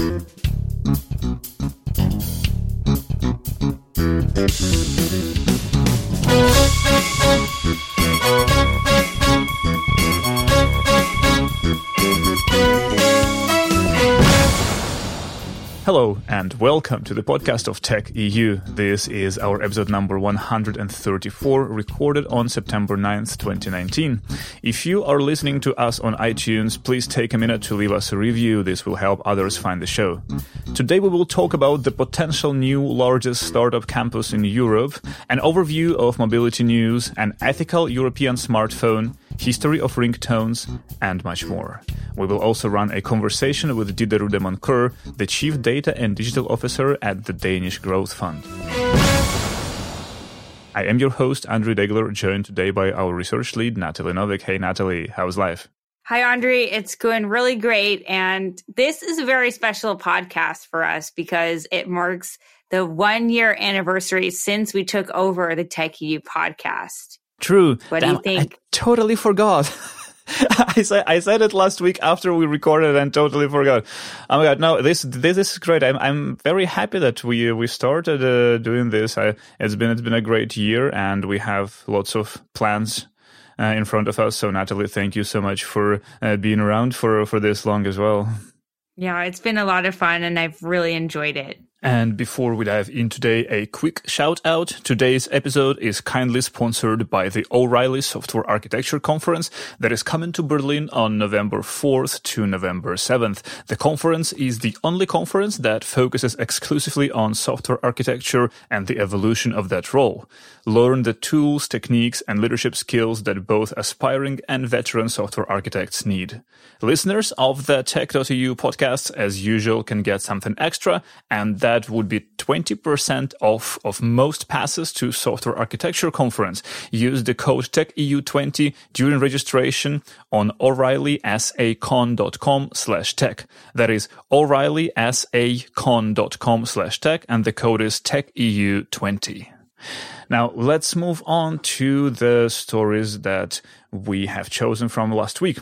Hello and welcome to the podcast of Tech EU. This is our episode number 134, recorded on September 9th, 2019. If you are listening to us on iTunes, please take a minute to leave us a review. This will help others find the show. Today we will talk about the potential new largest startup campus in Europe, an overview of mobility news, an ethical European smartphone, history of ringtones, and much more. We will also run a conversation with Ditte Rude Moncur, the Chief Data and Digital Officer at the Danish Growth Fund. I am your host, Andrii Degeler, joined today by our research lead, Natalie Novik. Hey, Natalie, how's life? Hi, Andre. It's going really great. And this is a very special podcast for us because it marks the one year anniversary since we took over the Tech EU podcast. True. What Damn, do you think? I totally forgot. I said I said it last week after we recorded and totally forgot. Oh my god, no, this this is great. I'm I'm very happy that we we started uh, doing this. I, it's been it's been a great year and we have lots of plans uh, in front of us. So Natalie, thank you so much for uh, being around for for this long as well. Yeah, it's been a lot of fun and I've really enjoyed it. And before we dive in today, a quick shout out. Today's episode is kindly sponsored by the O'Reilly Software Architecture Conference that is coming to Berlin on November 4th to November 7th. The conference is the only conference that focuses exclusively on software architecture and the evolution of that role. Learn the tools, techniques, and leadership skills that both aspiring and veteran software architects need. Listeners of the Tech.eu podcast, as usual, can get something extra and that that would be 20% off of most passes to software architecture conference. Use the code TechEU20 during registration on o'reillysacon.com slash tech. That is o'reillysacon.com slash tech and the code is TechEU20. Now let's move on to the stories that we have chosen from last week.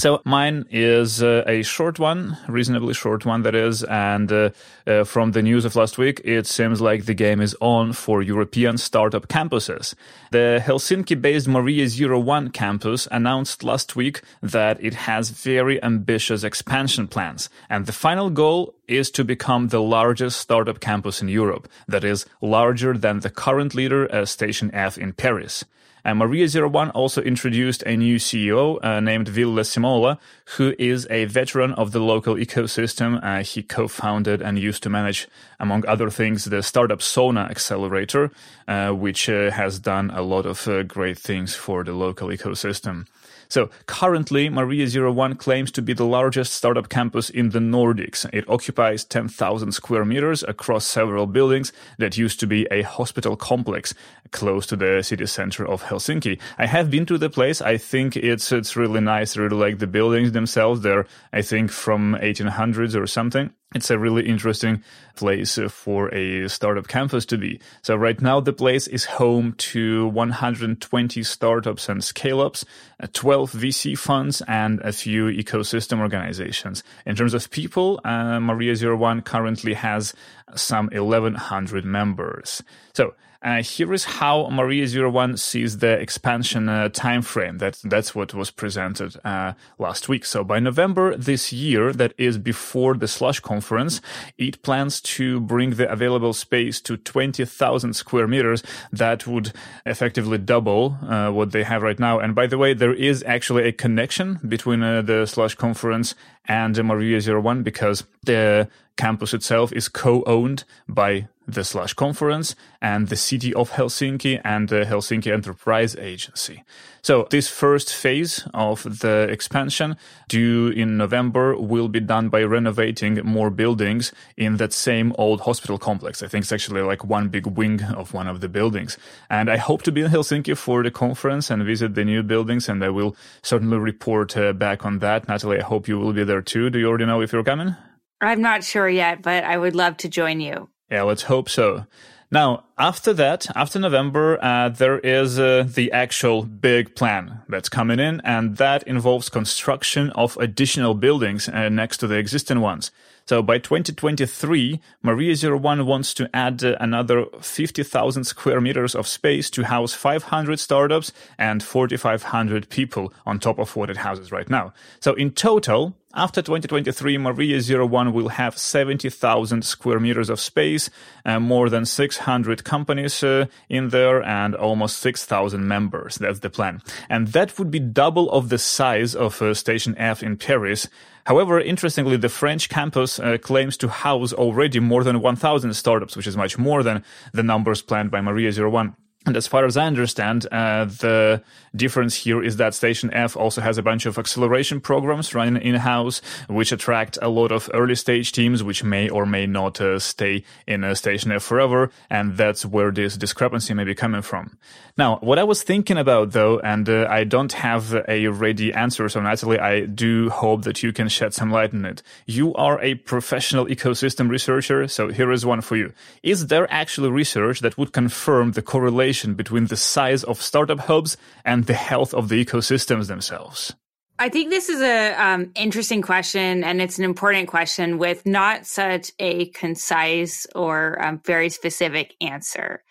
So mine is uh, a short one, reasonably short one that is, and uh, uh, from the news of last week, it seems like the game is on for European startup campuses. The Helsinki-based Maria Zero One campus announced last week that it has very ambitious expansion plans, and the final goal is to become the largest startup campus in Europe, that is larger than the current leader, uh, Station F in Paris. And Maria Zero One also introduced a new CEO uh, named Ville Simola, who is a veteran of the local ecosystem. Uh, he co-founded and used to manage, among other things, the startup Sauna Accelerator, uh, which uh, has done a lot of uh, great things for the local ecosystem. So currently, Maria Zero One claims to be the largest startup campus in the Nordics. It occupies 10,000 square meters across several buildings that used to be a hospital complex close to the city center of Helsinki. I have been to the place. I think it's it's really nice. I really like the buildings themselves. They're I think from 1800s or something it's a really interesting place for a startup campus to be. So right now the place is home to 120 startups and scale-ups, uh, 12 VC funds, and a few ecosystem organizations. In terms of people, uh, Maria Zero One currently has some 1100 members. So uh, here is how Maria Zero One sees the expansion uh, time frame. That that's what was presented uh, last week. So by November this year, that is before the Slush conference, it plans to bring the available space to twenty thousand square meters. That would effectively double uh, what they have right now. And by the way, there is actually a connection between uh, the Slush conference and the Maria Zero One because the campus itself is co-owned by the Slush conference and the city of Helsinki and the Helsinki Enterprise Agency. So this first phase of the expansion due in November will be done by renovating more buildings in that same old hospital complex. I think it's actually like one big wing of one of the buildings. And I hope to be in Helsinki for the conference and visit the new buildings and I will certainly report uh, back on that. Natalie, I hope you will be there too. Do you already know if you're coming? I'm not sure yet, but I would love to join you. Yeah, let's hope so. Now, after that, after November, uh, there is uh, the actual big plan that's coming in, and that involves construction of additional buildings uh, next to the existing ones. So by 2023, Maria 01 wants to add uh, another 50,000 square meters of space to house 500 startups and 4,500 people on top of what it houses right now. So in total, after 2023, Maria 01 will have 70,000 square meters of space, and more than 600 companies uh, in there, and almost 6,000 members. That's the plan. And that would be double of the size of uh, Station F in Paris. However, interestingly, the French campus uh, claims to house already more than 1,000 startups, which is much more than the numbers planned by Maria 01. And as far as I understand, uh, the difference here is that Station F also has a bunch of acceleration programs running in-house, which attract a lot of early stage teams, which may or may not uh, stay in uh, Station F forever. And that's where this discrepancy may be coming from. Now, what I was thinking about though, and uh, I don't have a ready answer, so Natalie, I do hope that you can shed some light on it. You are a professional ecosystem researcher, so here is one for you. Is there actually research that would confirm the correlation correlation between the size of startup hubs and the health of the ecosystems themselves? I think this is a um, interesting question, and it's an important question with not such a concise or um, very specific answer.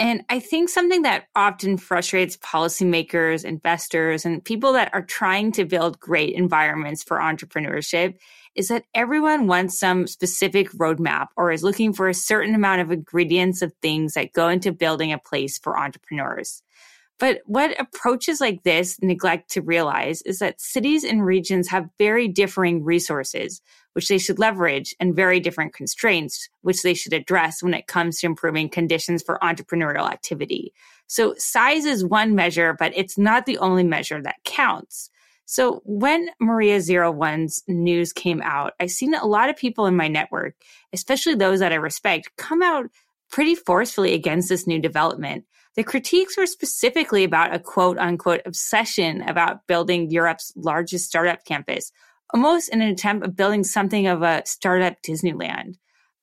And I think something that often frustrates policymakers, investors, and people that are trying to build great environments for entrepreneurship is that everyone wants some specific roadmap or is looking for a certain amount of ingredients of things that go into building a place for entrepreneurs. But what approaches like this neglect to realize is that cities and regions have very differing resources, which they should leverage, and very different constraints, which they should address when it comes to improving conditions for entrepreneurial activity. So size is one measure, but it's not the only measure that counts. So when Maria Zero One's news came out, I've seen a lot of people in my network, especially those that I respect, come out pretty forcefully against this new development. The critiques were specifically about a quote unquote obsession about building Europe's largest startup campus, almost in an attempt of building something of a startup Disneyland.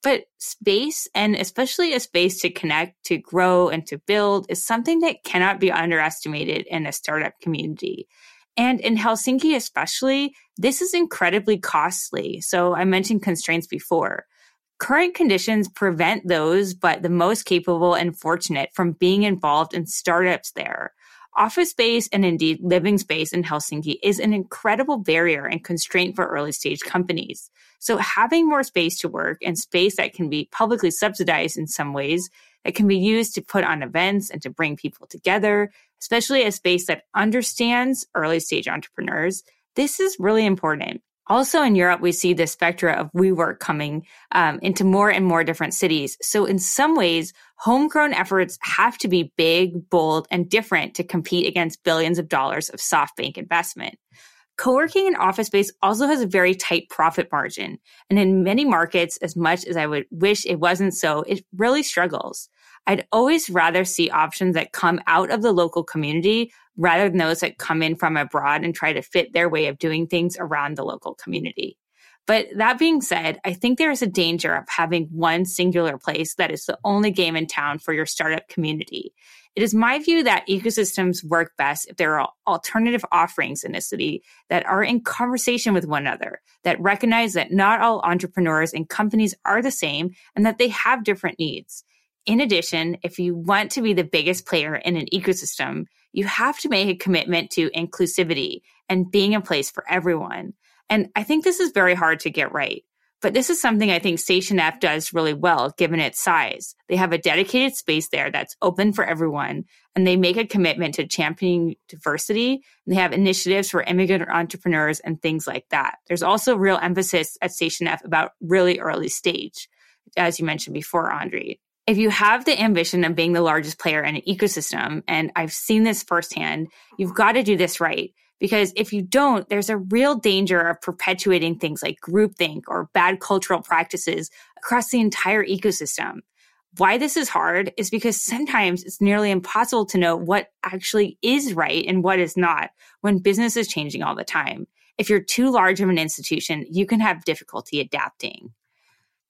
But space, and especially a space to connect, to grow, and to build, is something that cannot be underestimated in a startup community. And in Helsinki, especially, this is incredibly costly. So I mentioned constraints before. Current conditions prevent those, but the most capable and fortunate from being involved in startups there. Office space and indeed living space in Helsinki is an incredible barrier and constraint for early stage companies. So having more space to work and space that can be publicly subsidized in some ways that can be used to put on events and to bring people together, especially a space that understands early stage entrepreneurs. This is really important. Also in Europe, we see the spectra of WeWork coming um, into more and more different cities. So in some ways, homegrown efforts have to be big, bold, and different to compete against billions of dollars of SoftBank investment. Co-working and office space also has a very tight profit margin. And in many markets, as much as I would wish it wasn't so, it really struggles. I'd always rather see options that come out of the local community rather than those that come in from abroad and try to fit their way of doing things around the local community. But that being said, I think there is a danger of having one singular place that is the only game in town for your startup community. It is my view that ecosystems work best if there are alternative offerings in a city that are in conversation with one another, that recognize that not all entrepreneurs and companies are the same and that they have different needs. In addition, if you want to be the biggest player in an ecosystem, you have to make a commitment to inclusivity and being a place for everyone. And I think this is very hard to get right. But this is something I think Station F does really well given its size. They have a dedicated space there that's open for everyone, and they make a commitment to championing diversity. And they have initiatives for immigrant entrepreneurs and things like that. There's also real emphasis at Station F about really early stage, as you mentioned before, Andre if you have the ambition of being the largest player in an ecosystem, and I've seen this firsthand, you've got to do this right. Because if you don't, there's a real danger of perpetuating things like groupthink or bad cultural practices across the entire ecosystem. Why this is hard is because sometimes it's nearly impossible to know what actually is right and what is not when business is changing all the time. If you're too large of an institution, you can have difficulty adapting.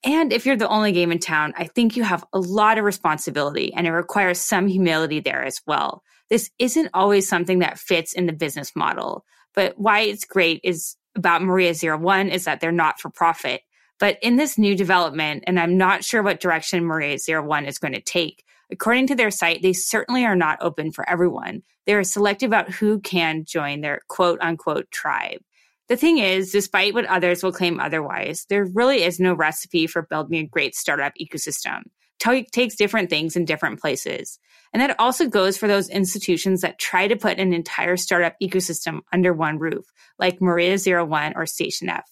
And if you're the only game in town, I think you have a lot of responsibility and it requires some humility there as well. This isn't always something that fits in the business model, but why it's great is about Maria Zero One is that they're not for profit. But in this new development, and I'm not sure what direction Maria Zero One is going to take, according to their site, they certainly are not open for everyone. They are selective about who can join their quote unquote tribe. The thing is, despite what others will claim otherwise, there really is no recipe for building a great startup ecosystem. It takes different things in different places. And that also goes for those institutions that try to put an entire startup ecosystem under one roof, like Maria Zero One or Station F.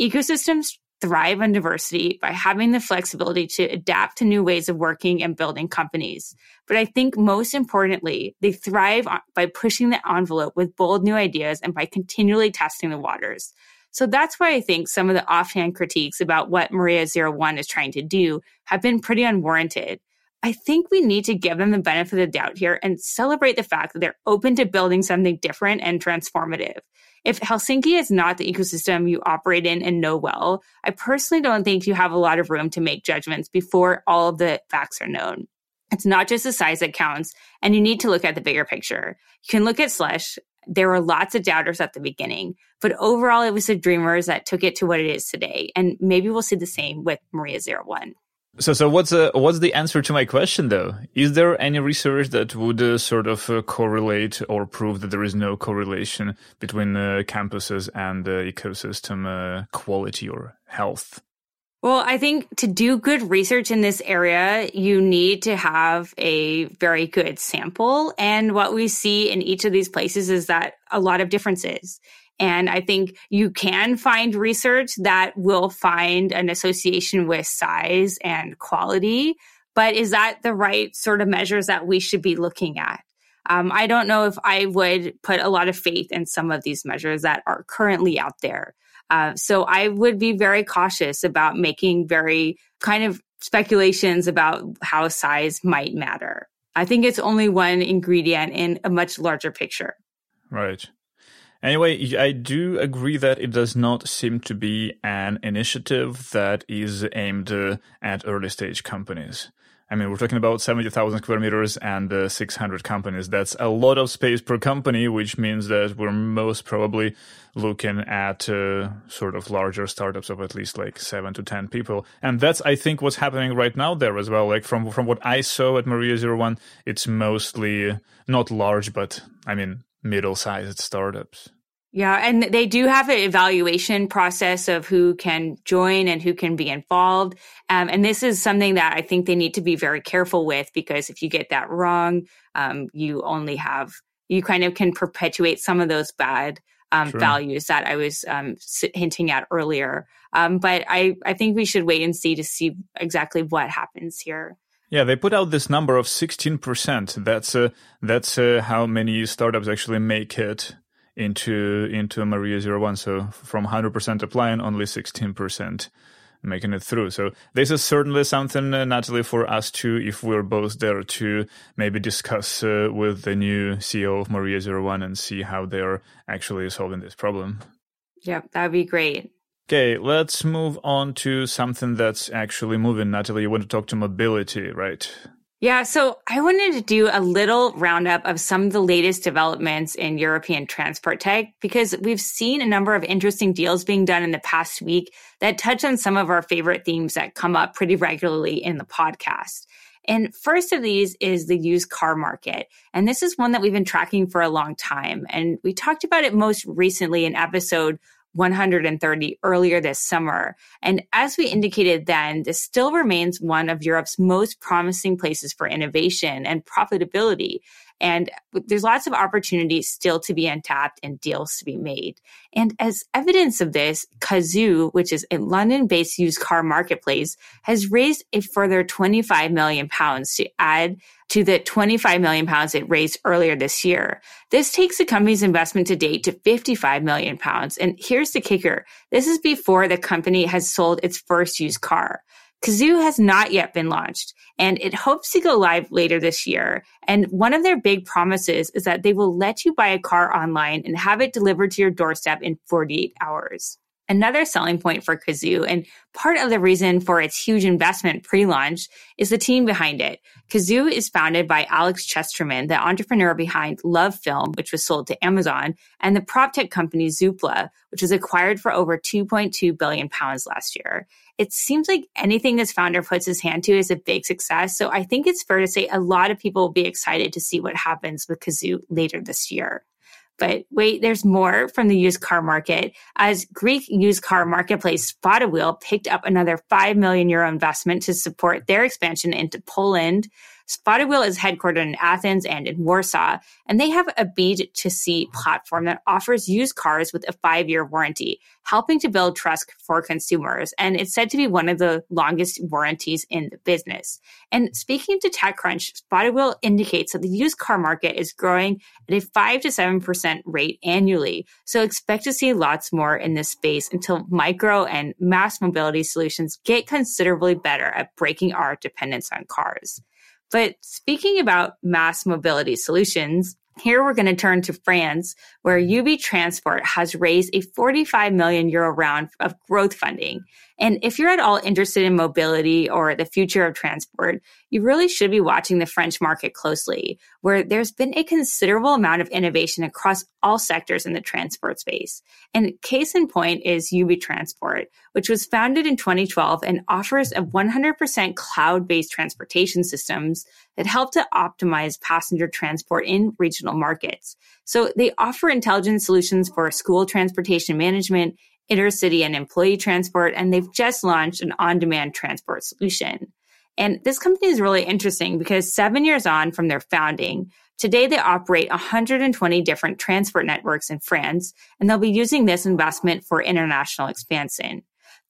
Ecosystems thrive on diversity by having the flexibility to adapt to new ways of working and building companies. But I think most importantly, they thrive by pushing the envelope with bold new ideas and by continually testing the waters. So that's why I think some of the offhand critiques about what Maria Zero One is trying to do have been pretty unwarranted. I think we need to give them the benefit of the doubt here and celebrate the fact that they're open to building something different and transformative. If Helsinki is not the ecosystem you operate in and know well, I personally don't think you have a lot of room to make judgments before all of the facts are known. It's not just the size that counts, and you need to look at the bigger picture. You can look at Slush. There were lots of doubters at the beginning, but overall, it was the dreamers that took it to what it is today. And maybe we'll see the same with Maria Zero One. So, so what's uh, what's the answer to my question though? Is there any research that would uh, sort of uh, correlate or prove that there is no correlation between uh, campuses and ecosystem uh, quality or health? Well, I think to do good research in this area, you need to have a very good sample. And what we see in each of these places is that a lot of differences. And I think you can find research that will find an association with size and quality. But is that the right sort of measures that we should be looking at? Um, I don't know if I would put a lot of faith in some of these measures that are currently out there. Uh, so I would be very cautious about making very kind of speculations about how size might matter. I think it's only one ingredient in a much larger picture. Right. Anyway, I do agree that it does not seem to be an initiative that is aimed uh, at early stage companies. I mean, we're talking about 70,000 square meters and uh, 600 companies. That's a lot of space per company, which means that we're most probably looking at uh, sort of larger startups of at least like seven to 10 people. And that's, I think, what's happening right now there as well. Like from, from what I saw at Maria Zero One, it's mostly not large, but I mean, middle sized startups. Yeah, and they do have an evaluation process of who can join and who can be involved. Um, and this is something that I think they need to be very careful with because if you get that wrong, um, you only have, you kind of can perpetuate some of those bad um, sure. values that I was um, hinting at earlier. Um, but I, I think we should wait and see to see exactly what happens here. Yeah, they put out this number of 16%. That's uh, that's uh, how many startups actually make it into into Maria Zero One. So from 100% applying, only 16% making it through. So this is certainly something, uh, Natalie, for us to, if we're both there, to maybe discuss uh, with the new CEO of Maria Zero One and see how they're actually solving this problem. Yeah, that'd be great. Okay, let's move on to something that's actually moving. Natalie, you want to talk to mobility, right? Yeah, so I wanted to do a little roundup of some of the latest developments in European transport tech because we've seen a number of interesting deals being done in the past week that touch on some of our favorite themes that come up pretty regularly in the podcast. And first of these is the used car market. And this is one that we've been tracking for a long time. And we talked about it most recently in episode 130 earlier this summer. And as we indicated then, this still remains one of Europe's most promising places for innovation and profitability. And there's lots of opportunities still to be untapped and deals to be made. And as evidence of this, Cazoo, which is a London based used car marketplace, has raised a further 25 million pounds to add to the 25 million pounds it raised earlier this year. This takes the company's investment to date to 55 million pounds. And here's the kicker. This is before the company has sold its first used car. Cazoo has not yet been launched and it hopes to go live later this year. And one of their big promises is that they will let you buy a car online and have it delivered to your doorstep in 48 hours. Another selling point for Cazoo. And part of the reason for its huge investment pre-launch is the team behind it. Cazoo is founded by Alex Chesterman, the entrepreneur behind Love Film, which was sold to Amazon, and the prop tech company Zoopla, which was acquired for over 2.2 billion pounds last year. It seems like anything this founder puts his hand to is a big success. So I think it's fair to say a lot of people will be excited to see what happens with Cazoo later this year. But wait, there's more from the used car market as Greek used car marketplace Spotawheel picked up another 5 million euro investment to support their expansion into Poland. Spotawheel is headquartered in Athens and in Warsaw, and they have a B2C platform that offers used cars with a five year warranty, helping to build trust for consumers. And it's said to be one of the longest warranties in the business. And speaking to TechCrunch, Spotawheel indicates that the used car market is growing at a 5 to 7% rate annually. So expect to see lots more in this space until micro and mass mobility solutions get considerably better at breaking our dependence on cars. But speaking about mass mobility solutions, here we're going to turn to France, where Ubitransport has raised a 45 million euro round of growth funding. And if you're at all interested in mobility or the future of transport, you really should be watching the French market closely, where there's been a considerable amount of innovation across all sectors in the transport space. And case in point is Ubitransport, which was founded in 2012 and offers a 100% cloud-based transportation systems that help to optimize passenger transport in regional markets. So they offer intelligent solutions for school transportation management intercity and employee transport, and they've just launched an on demand transport solution. And this company is really interesting because seven years on from their founding, today they operate 120 different transport networks in France, and they'll be using this investment for international expansion.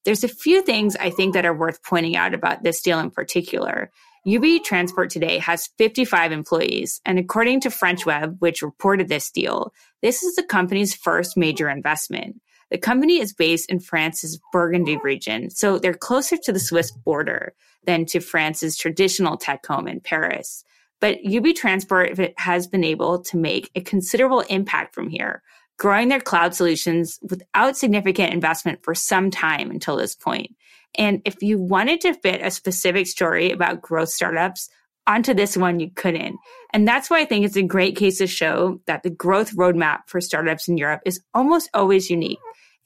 There's a few things I think that are worth pointing out about this deal in particular. Ubitransport today has 55 employees, and according to French Web, which reported this deal, this is the company's first major investment. The company is based in France's Burgundy region, so they're closer to the Swiss border than to France's traditional tech home in Paris. But Ubitransport has been able to make a considerable impact from here, growing their cloud solutions without significant investment for some time until this point. And if you wanted to fit a specific story about growth startups onto this one, you couldn't. And that's why I think it's a great case to show that the growth roadmap for startups in Europe is almost always unique.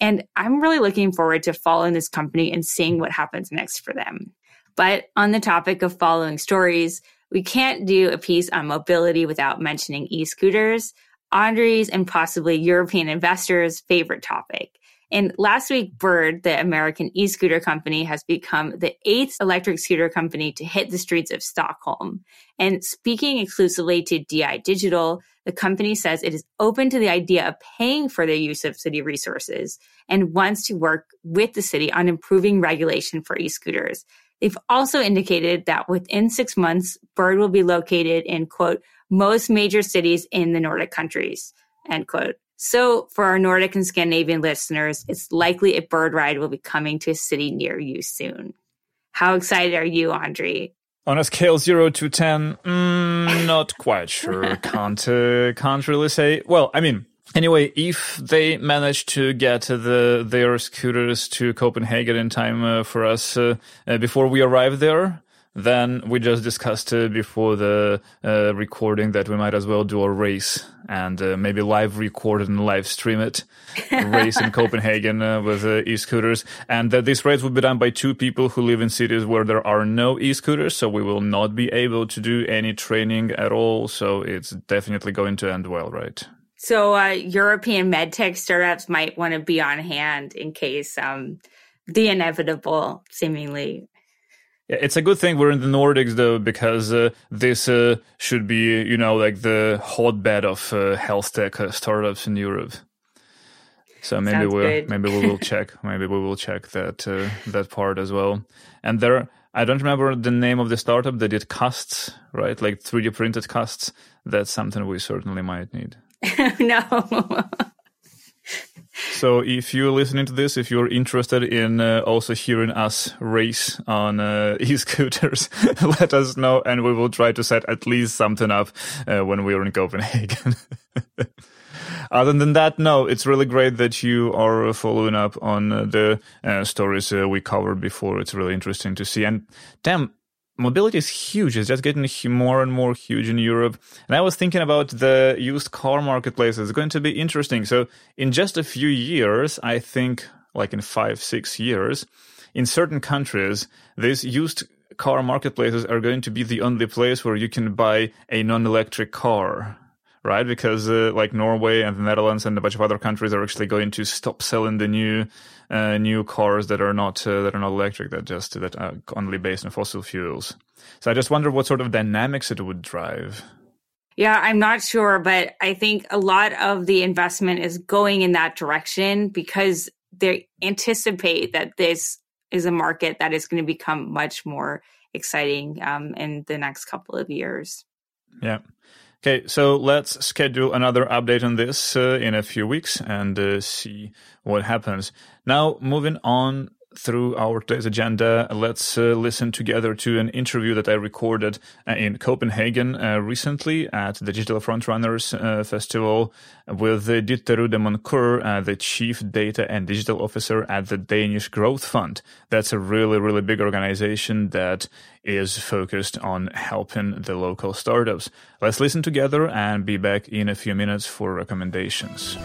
And I'm really looking forward to following this company and seeing what happens next for them. But on the topic of following stories, we can't do a piece on mobility without mentioning e-scooters, Andre's and possibly European investors' favorite topic. And last week, Bird, the American e-scooter company, has become the eighth electric scooter company to hit the streets of Stockholm. And speaking exclusively to DI Digital, the company says it is open to the idea of paying for the use of city resources and wants to work with the city on improving regulation for e-scooters. They've also indicated that within six months, Bird will be located in quote, most major cities in the Nordic countries, end quote. So for our Nordic and Scandinavian listeners, it's likely a bird ride will be coming to a city near you soon. How excited are you, Andre? On a scale zero to ten, mm, not quite sure. can't uh, can't really say. Well, I mean, anyway, if they manage to get the their scooters to Copenhagen in time uh, for us uh, uh before we arrive there, then we just discussed uh, before the uh, recording that we might as well do a race and uh, maybe live record and live stream it. race in Copenhagen uh, with uh, e-scooters. And that this race will be done by two people who live in cities where there are no e-scooters. So we will not be able to do any training at all. So it's definitely going to end well, right? So uh, European medtech startups might want to be on hand in case um, the inevitable seemingly it's a good thing we're in the Nordics though, because uh, this uh, should be, you know, like the hotbed of uh, health tech uh, startups in Europe. So maybe we maybe we will check maybe we will check that uh, that part as well. And there, I don't remember the name of the startup that did casts, right? Like 3D printed casts. That's something we certainly might need. no. So if you're listening to this, if you're interested in uh, also hearing us race on uh, e-scooters, let us know and we will try to set at least something up uh, when we're in Copenhagen. other than that, no, it's really great that you are following up on uh, the uh, stories uh, we covered before. It's really interesting to see. And damn, mobility is huge. It's just getting more and more huge in Europe. And I was thinking about the used car marketplace. It's going to be interesting. So in just a few years, I think like in five, six years, in certain countries, these used car marketplaces are going to be the only place where you can buy a non-electric car right? Because uh, like Norway and the Netherlands and a bunch of other countries are actually going to stop selling the new uh, new cars that are not uh, that are not electric, that just that are only based on fossil fuels. So I just wonder what sort of dynamics it would drive. Yeah, I'm not sure, but I think a lot of the investment is going in that direction because they anticipate that this is a market that is going to become much more exciting um, in the next couple of years. Yeah. Okay, so let's schedule another update on this uh, in a few weeks and uh, see what happens. Now, moving on through our today's agenda, let's uh, listen together to an interview that I recorded uh, in Copenhagen uh, recently at the Digital Frontrunners uh, Festival with uh, Ditte Rude Moncur, uh, the Chief Data and Digital Officer at the Danish Growth Fund. That's a really, really big organization that is focused on helping the local startups. Let's listen together and be back in a few minutes for recommendations.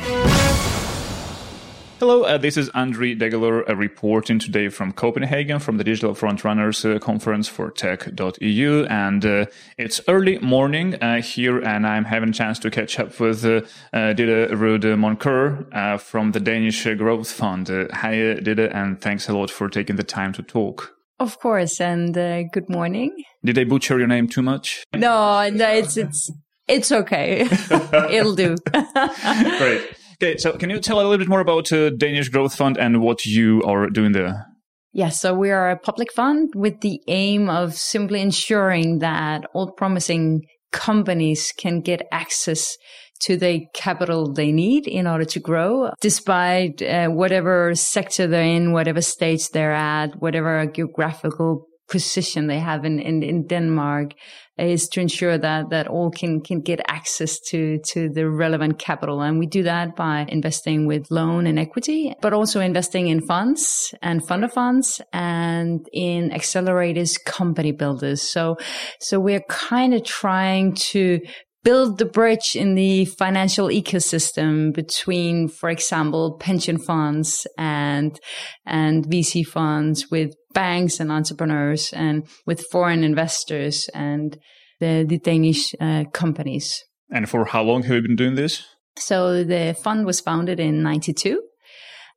Hello, uh, this is Andrii Degeler uh, reporting today from Copenhagen from the Digital Frontrunners uh, Conference for Tech.eu. And uh, it's early morning uh, here, and I'm having a chance to catch up with uh, uh Ditte Rude Moncur from the Danish Growth Fund. hi, Ditte, and thanks a lot for taking the time to talk. Of course, and good morning. Did I butcher your name too much? No, no it's it's it's okay. It'll do. Great. Okay, so can you tell a little bit more about uh, Danish Growth Fund and what you are doing there? Yes, so we are a public fund with the aim of simply ensuring that all promising companies can get access to the capital they need in order to grow, despite uh, whatever sector they're in, whatever stage they're at, whatever geographical position they have in, in, in Denmark is to ensure that that all can can get access to to the relevant capital. And we do that by investing with loan and equity but also investing in funds and fund of funds and in accelerators company builders. So so we're kind of trying to build the bridge in the financial ecosystem between, for example, pension funds and, and VC funds with banks and entrepreneurs and with foreign investors and the, the Danish uh, companies. And for how long have you been doing this? So the fund was founded in 92.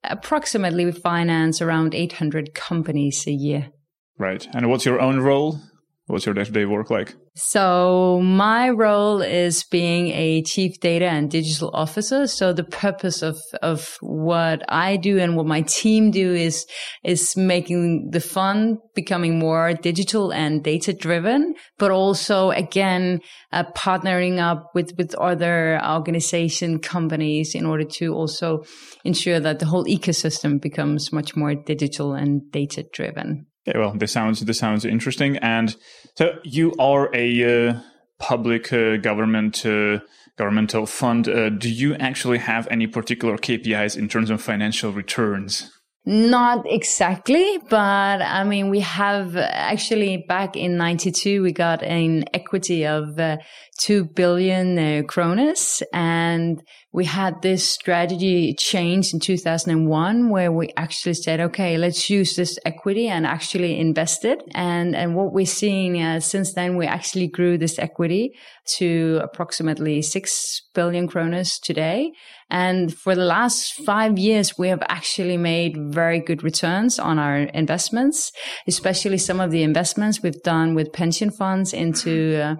Approximately we finance around 800 companies a year. Right. And what's your own role? What's your day to day work like? So my role is being a chief data and digital officer. So the purpose of, of what I do and what my team do is, is making the fund becoming more digital and data driven, but also again, uh, partnering up with, with other organization companies in order to also ensure that the whole ecosystem becomes much more digital and data driven. Okay, well, this sounds this sounds interesting. And so you are a uh, public uh, government uh, governmental fund. Uh, do you actually have any particular KPIs in terms of financial returns? Not exactly, but I mean, we have actually back in 92, we got an equity of uh, 2 billion uh, kroners and we had this strategy change in 2001 where we actually said, okay, let's use this equity and actually invest it. And, and what we're seeing uh, since then, we actually grew this equity to approximately 6 billion kroners today. And for the last five years, we have actually made very good returns on our investments, especially some of the investments we've done with pension funds into uh,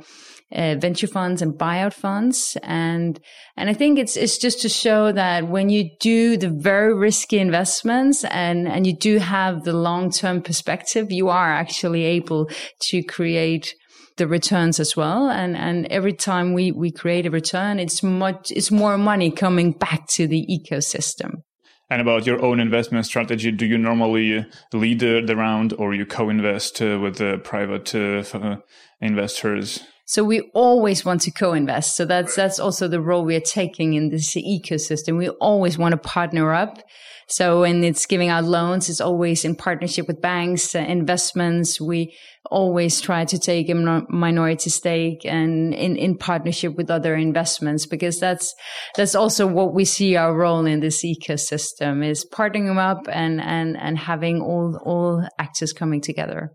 uh, venture funds and buyout funds. And, and I think it's, it's just to show that when you do the very risky investments and, and you do have the long-term perspective, you are actually able to create the returns as well. And, and every time we, we create a return, it's much, it's more money coming back to the ecosystem. And about your own investment strategy, do you normally lead the round or you co-invest uh, with the private uh, investors? So we always want to co-invest. So that's, that's also the role we are taking in this ecosystem. We always want to partner up. So when it's giving out loans, it's always in partnership with banks, uh, investments. We always try to take a minority stake and in, in partnership with other investments because that's, that's also what we see our role in this ecosystem is partnering up and, and, and having all, all actors coming together.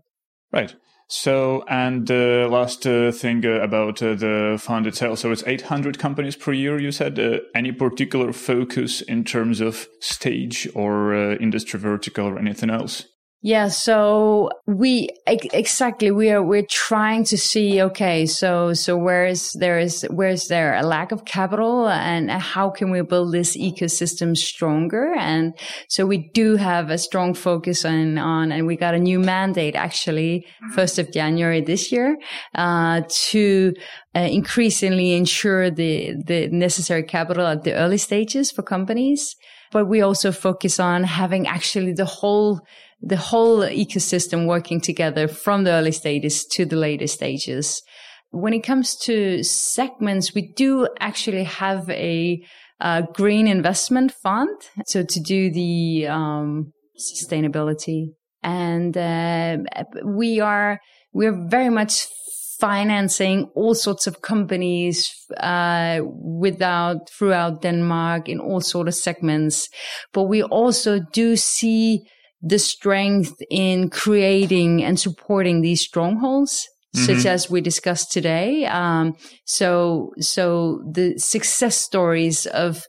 Right. So, and the uh, last uh, thing uh, about uh, the fund itself. So it's 800 companies per year, you said. Uh, any particular focus in terms of stage or uh, industry vertical or anything else? Yeah, so we exactly we are we're trying to see okay, so so where is there is where is there a lack of capital and how can we build this ecosystem stronger? And so we do have a strong focus on on and we got a new mandate actually first of January this year uh, to uh, increasingly ensure the the necessary capital at the early stages for companies. But we also focus on having actually the whole the whole ecosystem working together from the early stages to the later stages. When it comes to segments, we do actually have a, a green investment fund. So to do the um, sustainability and uh, we are we're very much financing all sorts of companies uh, without throughout Denmark in all sort of segments. But we also do see the strength in creating and supporting these strongholds. Mm-hmm. Such as we discussed today. Um, so, so the success stories of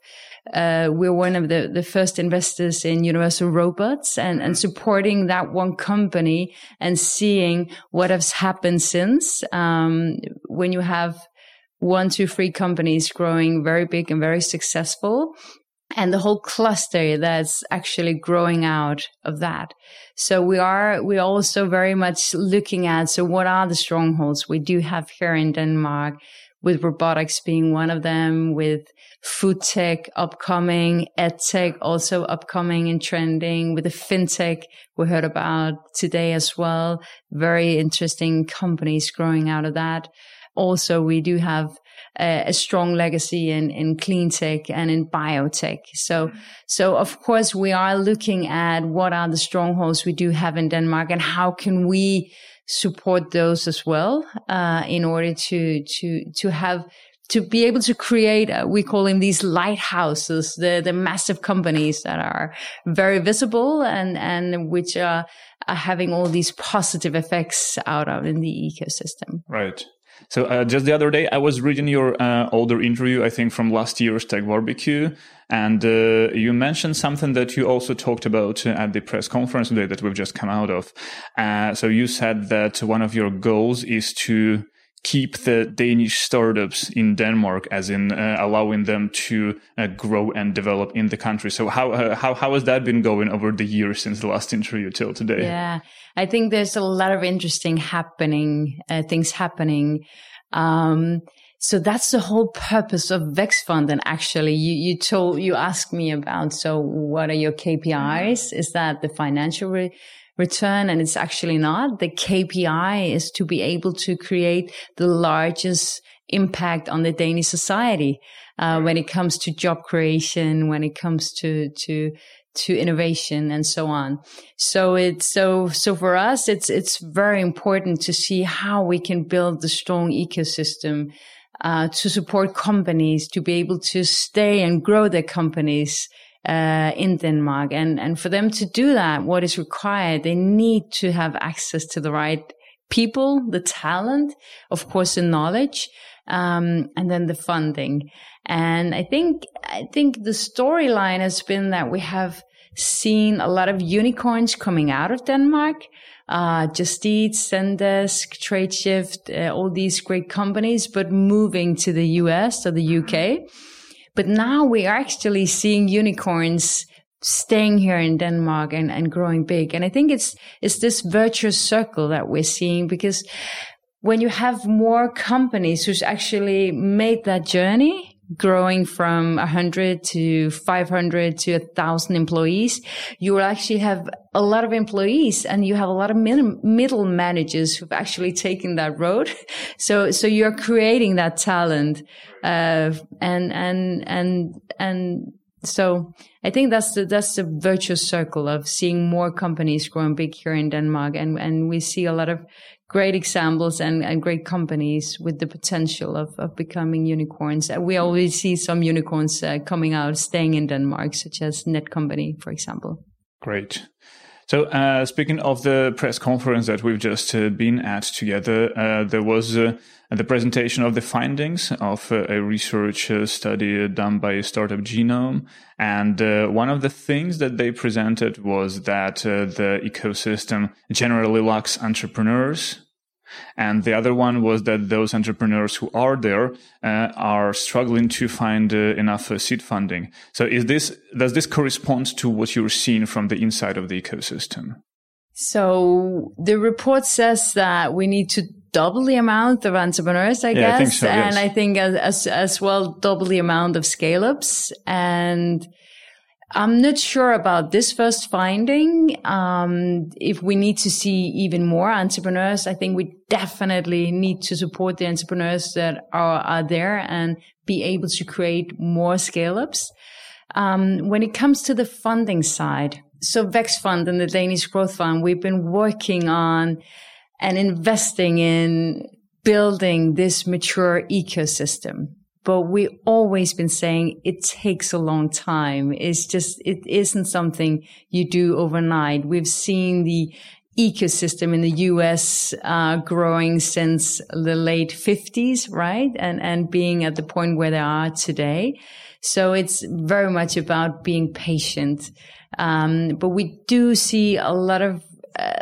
uh, we're one of the, the first investors in Universal Robots and, and supporting that one company and seeing what has happened since. Um, when you have one, two, three companies growing very big and very successful, and the whole cluster that's actually growing out of that. So we are, we also very much looking at, so what are the strongholds we do have here in Denmark with robotics being one of them, with food tech upcoming, ed tech also upcoming and trending, with the fintech we heard about today as well. Very interesting companies growing out of that. Also, we do have a, strong legacy in, in clean tech and in biotech. So, so of course we are looking at what are the strongholds we do have in Denmark and how can we support those as well, uh, in order to, to, to have to be able to create, uh, we call them these lighthouses, the, the massive companies that are very visible and, and which are, are having all these positive effects out of in the ecosystem. Right. So uh, just the other day, I was reading your uh, older interview, I think from last year's Tech Barbecue, and uh, you mentioned something that you also talked about at the press conference today that we've just come out of. Uh, so you said that one of your goals is to keep the Danish startups in Denmark, as in uh, allowing them to uh, grow and develop in the country. So how uh, how how has that been going over the years since the last interview till today? Yeah, I think there's a lot of interesting happening uh, things happening. Um, so that's the whole purpose of Vækstfonden. And actually, you, you told, you asked me about, so what are your KPIs? Is that the financial re- return and it's actually not. The KPI is to be able to create the largest impact on the Danish society uh, when it comes to job creation, when it comes to to to innovation and so on. So it's so so for us, it's it's very important to see how we can build the strong ecosystem uh, to support companies to be able to stay and grow their companies uh, in Denmark. And, and for them to do that, what is required, they need to have access to the right people, the talent, of course, the knowledge, um, and then the funding. And I think, I think the storyline has been that we have seen a lot of unicorns coming out of Denmark. Uh, Just Eat, Zendesk, Tradeshift, uh, all these great companies, but moving to the US or the UK. But now we are actually seeing unicorns staying here in Denmark and, and growing big. And I think it's, it's this virtuous circle that we're seeing because when you have more companies who's actually made that journey growing from 100 to 500 to 1,000 employees, you will actually have a lot of employees and you have a lot of middle managers who've actually taken that road. So, so you're creating that talent, uh, and, and, and, and so I think that's the, that's the virtuous circle of seeing more companies growing big here in Denmark. And, and we see a lot of great examples and, and great companies with the potential of, of becoming unicorns. We always see some unicorns uh, coming out, staying in Denmark, such as Netcompany, for example. Great. So, uh, speaking of the press conference that we've just uh, been at together, uh, there was uh, the presentation of the findings of uh, a research uh, study done by Startup Genome. And one of the things that they presented was that the ecosystem generally lacks entrepreneurs and the other one was that those entrepreneurs who are there uh, are struggling to find uh, enough uh, seed funding. So is this, does this correspond to what you're seeing from the inside of the ecosystem? So the report says that we need to double the amount of entrepreneurs, I yeah, guess. I think so, and yes. I think as, as, as well, double the amount of scale ups and I'm not sure about this first finding. Um, if we need to see even more entrepreneurs, I think we definitely need to support the entrepreneurs that are, are there and be able to create more scale ups. Um, when it comes to the funding side, so Vækstfonden and the Danish Growth Fund, we've been working on and investing in building this mature ecosystem but we've always been saying it takes a long time. It's just, it isn't something you do overnight. We've seen the ecosystem in the US uh, growing since the late 50s, right? And, and being at the point where they are today. So it's very much about being patient. Um, but we do see a lot of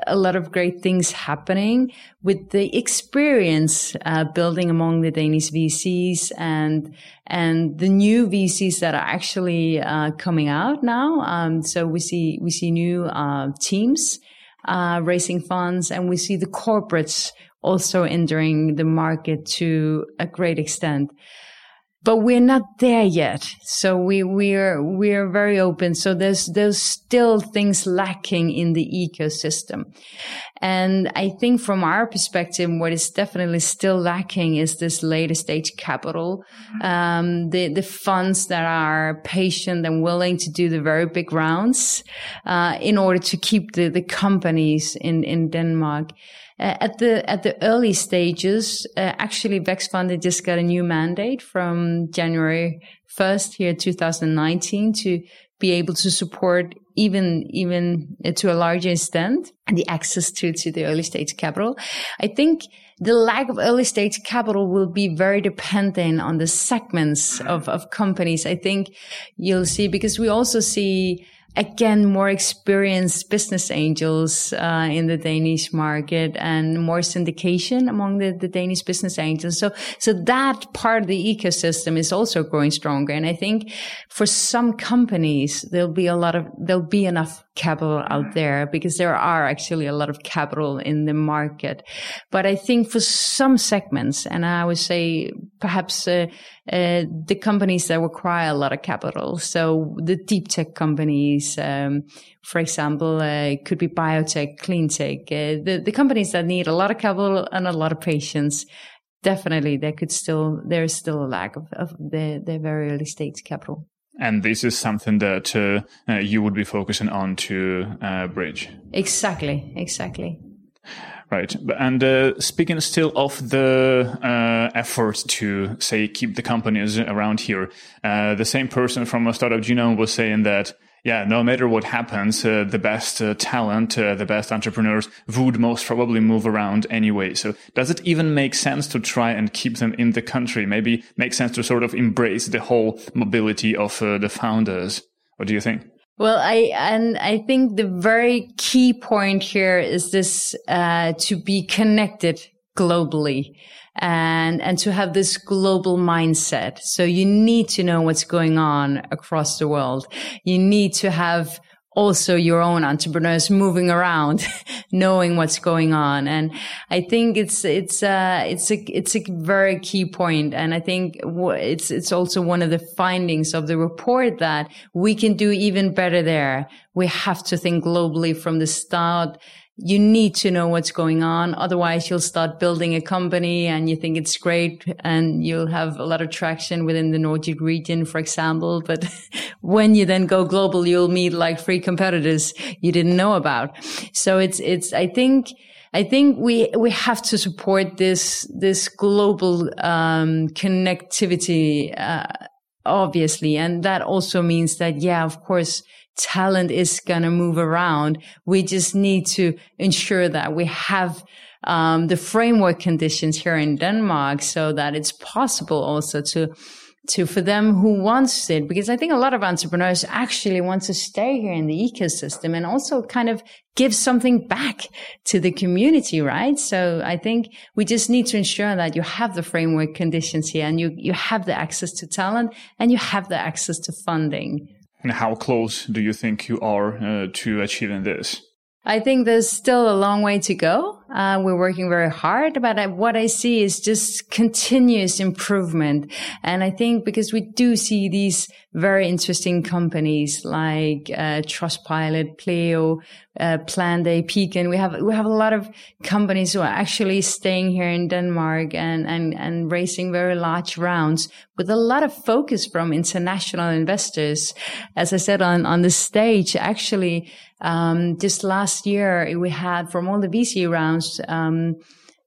a lot of great things happening with the experience uh, building among the Danish VCs and and the new VCs that are actually uh, coming out now. Um, so we see we see new uh, teams uh, raising funds, and we see the corporates also entering the market to a great extent but we're not there yet. So we, we're, we're very open. So there's, there's still things lacking in the ecosystem. And I think from our perspective, what is definitely still lacking is this later stage capital. Um, the, the funds that are patient and willing to do the very big rounds, uh, in order to keep the, the companies in, in Denmark. Uh, at the at the early stages, uh, actually, Vækstfonden just got a new mandate from January 1st here, 2019, to be able to support even even to a larger extent the access to to the early stage capital. I think the lack of early stage capital will be very dependent on the segments of, of companies. I think you'll see because we also see again more experienced business angels uh, in the Danish market and more syndication among the, the Danish business angels. So so that part of the ecosystem is also growing stronger. And I think for some companies there'll be a lot of there'll be enough capital out there because there are actually a lot of capital in the market. But I think for some segments, and I would say perhaps uh, uh, the companies that require a lot of capital, so the deep tech companies, um, for example, uh, could be biotech, clean tech, uh, the, the companies that need a lot of capital and a lot of patience. Definitely, there could still there is still a lack of, of the, the very early stage capital. And this is something that uh, uh, you would be focusing on to uh, bridge. Exactly, exactly. Right. And uh, speaking still of the uh, effort to, say, keep the companies around here, uh, the same person from a startup genome was saying that yeah, no matter what happens, uh, the best uh, talent, uh, the best entrepreneurs would most probably move around anyway. So does it even make sense to try and keep them in the country? Maybe make sense to sort of embrace the whole mobility of uh, the founders. What do you think? Well, I and I think the very key point here is this uh, to be connected globally and and to have this global mindset. So you need to know what's going on across the world. You need to have also your own entrepreneurs moving around, knowing what's going on. And I think it's, it's, uh, it's a, it's a very key point. And I think it's, it's also one of the findings of the report that we can do even better there. We have to think globally from the start you need to know what's going on. Otherwise, you'll start building a company and you think it's great and you'll have a lot of traction within the Nordic region, for example. But when you then go global, you'll meet like three competitors you didn't know about. So it's, it's, I think, I think we we have to support this this global um, connectivity, uh, obviously, and that also means that yeah, of course, talent is going to move around. We just need to ensure that we have um, the framework conditions here in Denmark so that it's possible also to to for them who wants it. Because i think a lot of entrepreneurs actually want to stay here in the ecosystem and also kind of give something back to the community right? So i think we just need to ensure that you have the framework conditions here and you you have the access to talent and you have the access to funding and how close do you think you are uh, to achieving this? I think there's still a long way to go. Uh, we're working very hard, but I, what I see is just continuous improvement. And I think because we do see these very interesting companies like uh, Trustpilot, Pleo, uh, Planday, Peakon. We have we have a lot of companies who are actually staying here in Denmark and and and raising very large rounds with a lot of focus from international investors. As I said on on the stage, actually, um, just last year we had from all the VC rounds. Um,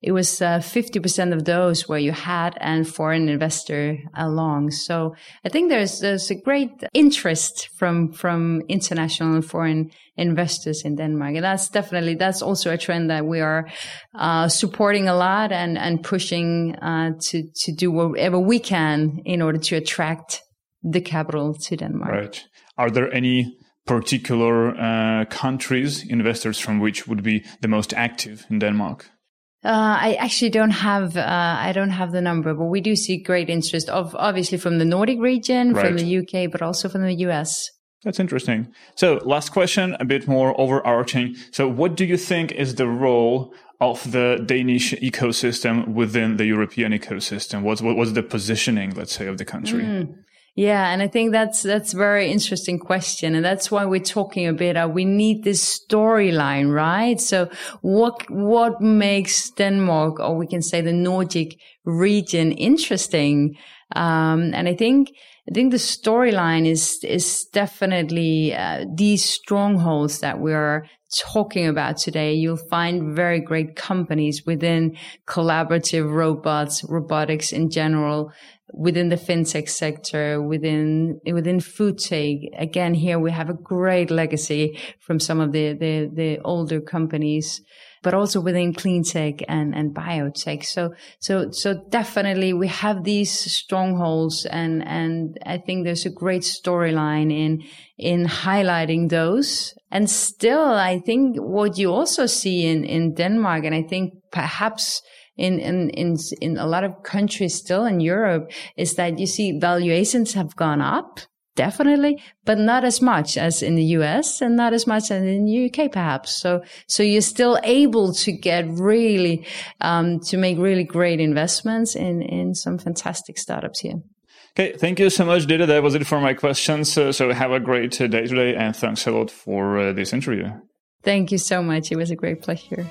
it was uh, 50% of those where you had a foreign investor along. So I think there's there's a great interest from from international and foreign investors in Denmark, and that's definitely that's also a trend that we are uh, supporting a lot and and pushing uh, to to do whatever we can in order to attract the capital to Denmark. Right. Are there any particular uh, countries investors from which would be the most active in Denmark? Uh, I actually don't have uh, I don't have the number, but we do see great interest of obviously from the Nordic region, right. from the UK, but also from the US. That's interesting. So, last question, a bit more overarching. So, what do you think is the role of the Danish ecosystem within the European ecosystem? What's what was the positioning, let's say, of the country? Mm. Yeah, and I think that's that's very interesting question, and that's why we're talking a bit. Uh, we need this storyline, right? So, what what makes Denmark, or we can say the Nordic region, interesting? Um, and I think I think the storyline is is definitely uh, these strongholds that we are talking about today. You'll find very great companies within collaborative robots, robotics in general within the fintech sector, within within food tech. Again, here we have a great legacy from some of the the, the older companies, but also within clean tech and and biotech. So so so definitely we have these strongholds, and and I think there's a great storyline in in highlighting those. And still, I think what you also see in in Denmark, and I think perhaps in, in, in, in a lot of countries still in Europe is that you see valuations have gone up. Definitely, but not as much as in the US and not as much as in the UK, perhaps. So, so you're still able to get really, um, to make really great investments in, in some fantastic startups here. Okay, thank you so much, Ditte. That was it for my questions. Uh, so have a great day today, and thanks a lot for uh, this interview. Thank you so much. It was a great pleasure.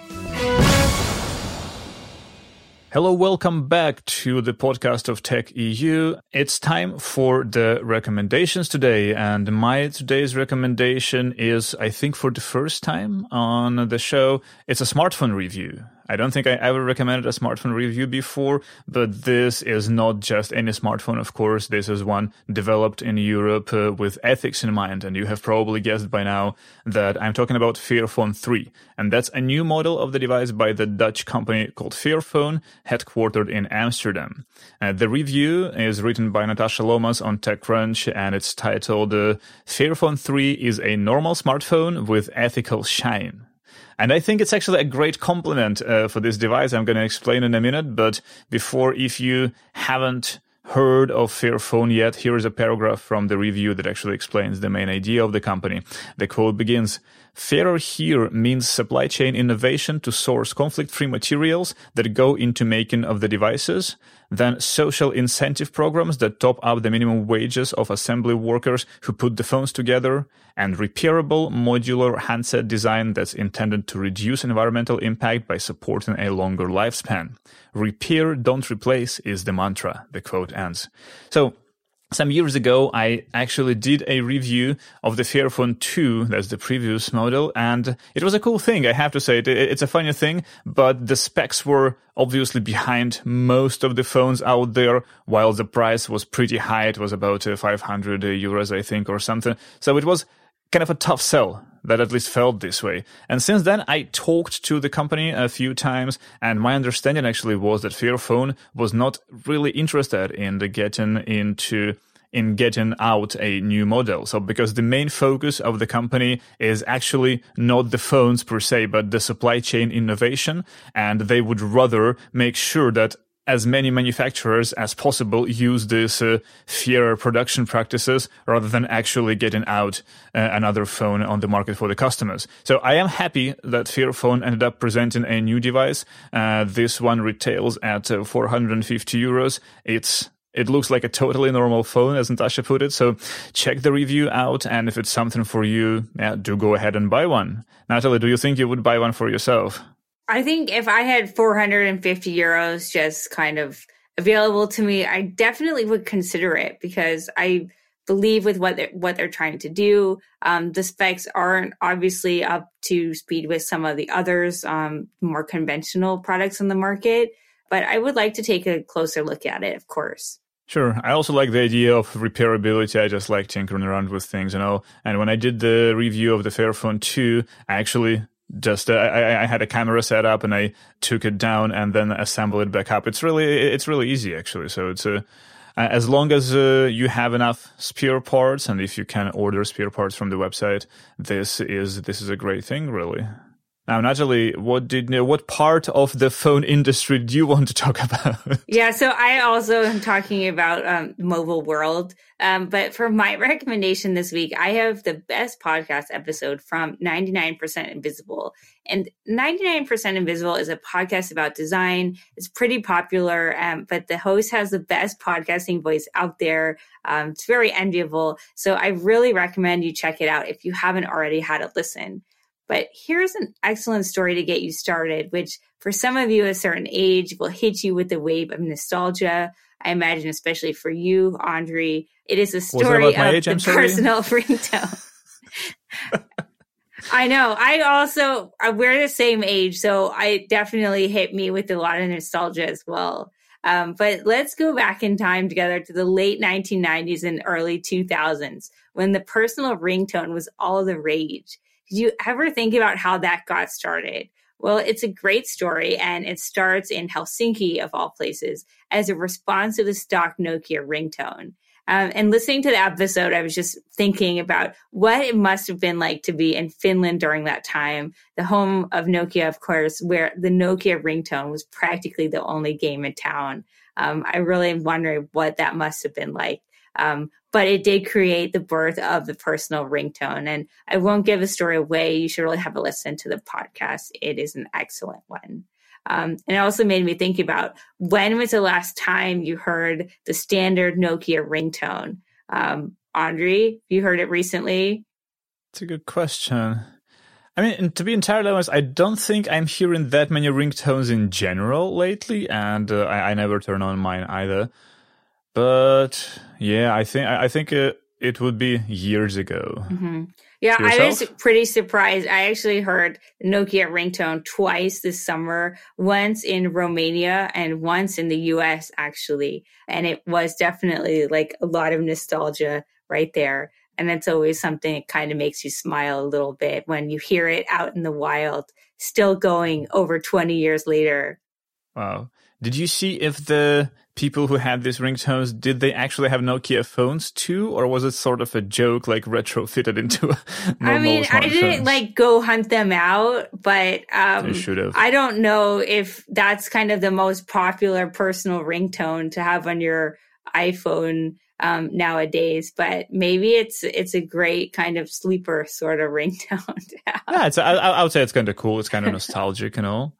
Hello, welcome back to the podcast of Tech EU. It's time for the recommendations today. And my today's recommendation is, I think for the first time on the show, it's a smartphone review. I don't think I ever recommended a smartphone review before, but this is not just any smartphone, of course. This is one developed in Europe uh, with ethics in mind. And you have probably guessed by now that I'm talking about Fairphone 3. And that's a new model of the device by the Dutch company called Fairphone, headquartered in Amsterdam. Uh, the review is written by Natasha Lomas on TechCrunch and it's titled uh, Fairphone 3 is a normal smartphone with ethical shine. And I think it's actually a great compliment uh, for this device. I'm going to explain in a minute. But before, if you haven't heard of Fairphone yet, here is a paragraph from the review that actually explains the main idea of the company. The quote begins, Fairer here means supply chain innovation to source conflict-free materials that go into making of the devices, then social incentive programs that top up the minimum wages of assembly workers who put the phones together, and repairable modular handset design that's intended to reduce environmental impact by supporting a longer lifespan. Repair, don't replace is the mantra, the quote ends. So some years ago, I actually did a review of the Fairphone 2, that's the previous model, and it was a cool thing, I have to say. It's a funny thing, but the specs were obviously behind most of the phones out there, while the price was pretty high. It was about uh, 500 euros, I think, or something. So it was kind of a tough sell that at least felt this way. And since then, I talked to the company a few times, and my understanding actually was that Fairphone was not really interested in the getting into in getting out a new model. So because the main focus of the company is actually not the phones per se, but the supply chain innovation. And they would rather make sure that as many manufacturers as possible use these uh, fairer production practices rather than actually getting out uh, another phone on the market for the customers. So I am happy that Fairphone ended up presenting a new device. Uh, this one retails at uh, 450 euros. It's it looks like a totally normal phone, as Natasha put it. So check the review out. And if it's something for you, yeah, do go ahead and buy one. Natalie, do you think you would buy one for yourself? I think if I had 450 euros just kind of available to me, I definitely would consider it because I believe with what they're, what they're trying to do. Um, the specs aren't obviously up to speed with some of the others, um, more conventional products on the market, but I would like to take a closer look at it, of course. Sure. I also like the idea of repairability. I just like tinkering around with things, you know. And when I did the review of the Fairphone 2, I actually just uh, I, I had a camera set up and I took it down and then assemble it back up. It's really it's really easy actually. So it's a as long as uh, you have enough spare parts and if you can order spare parts from the website, this is this is a great thing really. Now, Natalie, what did what part of the phone industry do you want to talk about? Yeah, so I also am talking about um, mobile world, um, but for my recommendation this week, I have the best podcast episode from 99% Invisible, and 99% Invisible is a podcast about design. It's pretty popular, um, but the host has the best podcasting voice out there. Um, it's very enviable, so I really recommend you check it out if you haven't already had a listen. But here's an excellent story to get you started, which for some of you a certain age will hit you with a wave of nostalgia. I imagine, especially for you, Andre, it is a story of age? the personal ringtone. I know. I also we're the same age, so I definitely hit me with a lot of nostalgia as well. Um, but let's go back in time together to the late 1990s and early 2000s when the personal ringtone was all the rage. Did you ever think about how that got started? Well, it's a great story, and it starts in Helsinki, of all places, as a response to the stock Nokia ringtone. Um, and listening to the episode, I was just thinking about what it must have been like to be in Finland during that time, the home of Nokia, of course, where the Nokia ringtone was practically the only game in town. Um, I really am wondering what that must have been like. Um, but it did create the birth of the personal ringtone. And I won't give the story away. You should really have a listen to the podcast. It is an excellent one. Um, and it also made me think about when was the last time you heard the standard Nokia ringtone? Um, Andre, you heard it recently? It's a good question. I mean, to be entirely honest, I don't think I'm hearing that many ringtones in general lately, and uh, I, I never turn on mine either. But yeah, I think I think it, it would be years ago. Mm-hmm. Yeah, I was pretty surprised. I actually heard Nokia ringtone twice this summer, once in Romania and once in the US, actually. And it was definitely like a lot of nostalgia right there. And it's always something that kind of makes you smile a little bit when you hear it out in the wild, still going over 20 years later. Wow. Did you see if the people who had these ringtones did they actually have Nokia phones too, or was it sort of a joke, like retrofitted into? I mean, I didn't like go hunt them out, but um. I don't know if that's kind of the most popular personal ringtone to have on your iPhone um, nowadays. But maybe it's it's a great kind of sleeper sort of ringtone. yeah, it's, I, I would say it's kind of cool. It's kind of nostalgic and all.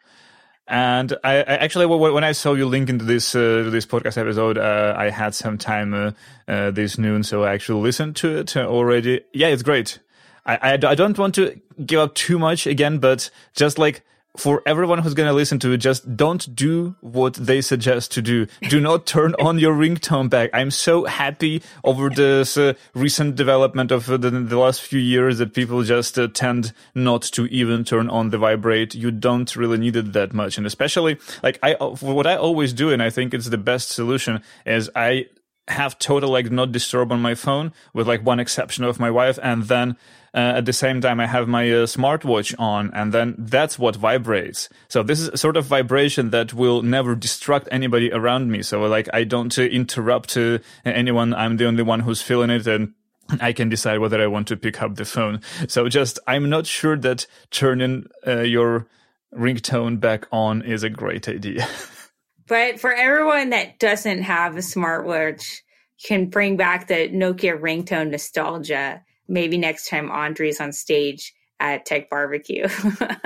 And I, I, actually, when I saw you link into this uh, this podcast episode, uh, I had some time uh, uh this noon, so I actually listened to it already. Yeah, it's great. I, I, I don't want to give up too much again, but just like for everyone who's going to listen to it, just don't do what they suggest to do. Do not turn on your ringtone back. I'm so happy over this uh, recent development of the, the, last few years that people just uh, tend not to even turn on the vibrate. You don't really need it that much. And especially like I, what I always do, and I think it's the best solution is I have total like not disturb on my phone with like one exception of my wife and then at the same time, I have my uh, smartwatch on, and then that's what vibrates. So this is a sort of vibration that will never distract anybody around me. So like I don't uh, interrupt uh, anyone. I'm the only one who's feeling it, and I can decide whether I want to pick up the phone. So just I'm not sure that turning uh, your ringtone back on is a great idea. but for everyone that doesn't have a smartwatch, can bring back the Nokia ringtone nostalgia maybe next time Andre's on stage at Tech Barbecue.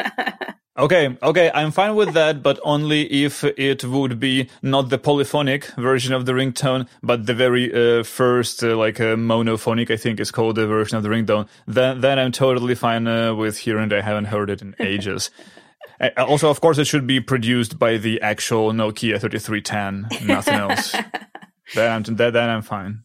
okay, okay, I'm fine with that, but only if it would be not the polyphonic version of the ringtone, but the very uh, first, uh, like uh, monophonic, I think is called the version of the ringtone. Then, then I'm totally fine uh, with hearing. I haven't heard it in ages. Also, of course, it should be produced by the actual Nokia 3310, nothing else. then I'm, then I'm fine.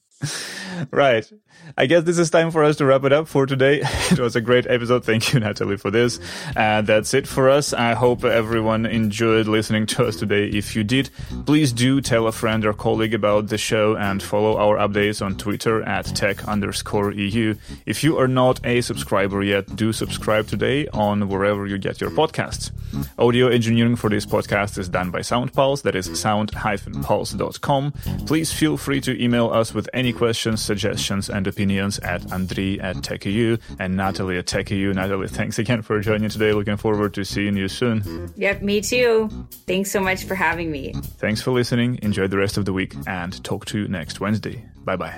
Right. I guess this is time for us to wrap it up for today. it was a great episode. Thank you, Natalie, for this. Uh, that's it for us. I hope everyone enjoyed listening to us today. If you did, please do tell a friend or colleague about the show and follow our updates on Twitter at tech underscore EU. If you are not a subscriber yet, do subscribe today on wherever you get your podcasts. Audio engineering for this podcast is done by SoundPulse. That is sound-pulse.com. Please feel free to email us with any any questions, suggestions, and opinions at Andrii at TechEU and Natalie at TechEU. Natalie, thanks again for joining today. Looking forward to seeing you soon. Yep, me too. Thanks so much for having me. Thanks for listening. Enjoy the rest of the week and talk to you next Wednesday. Bye bye.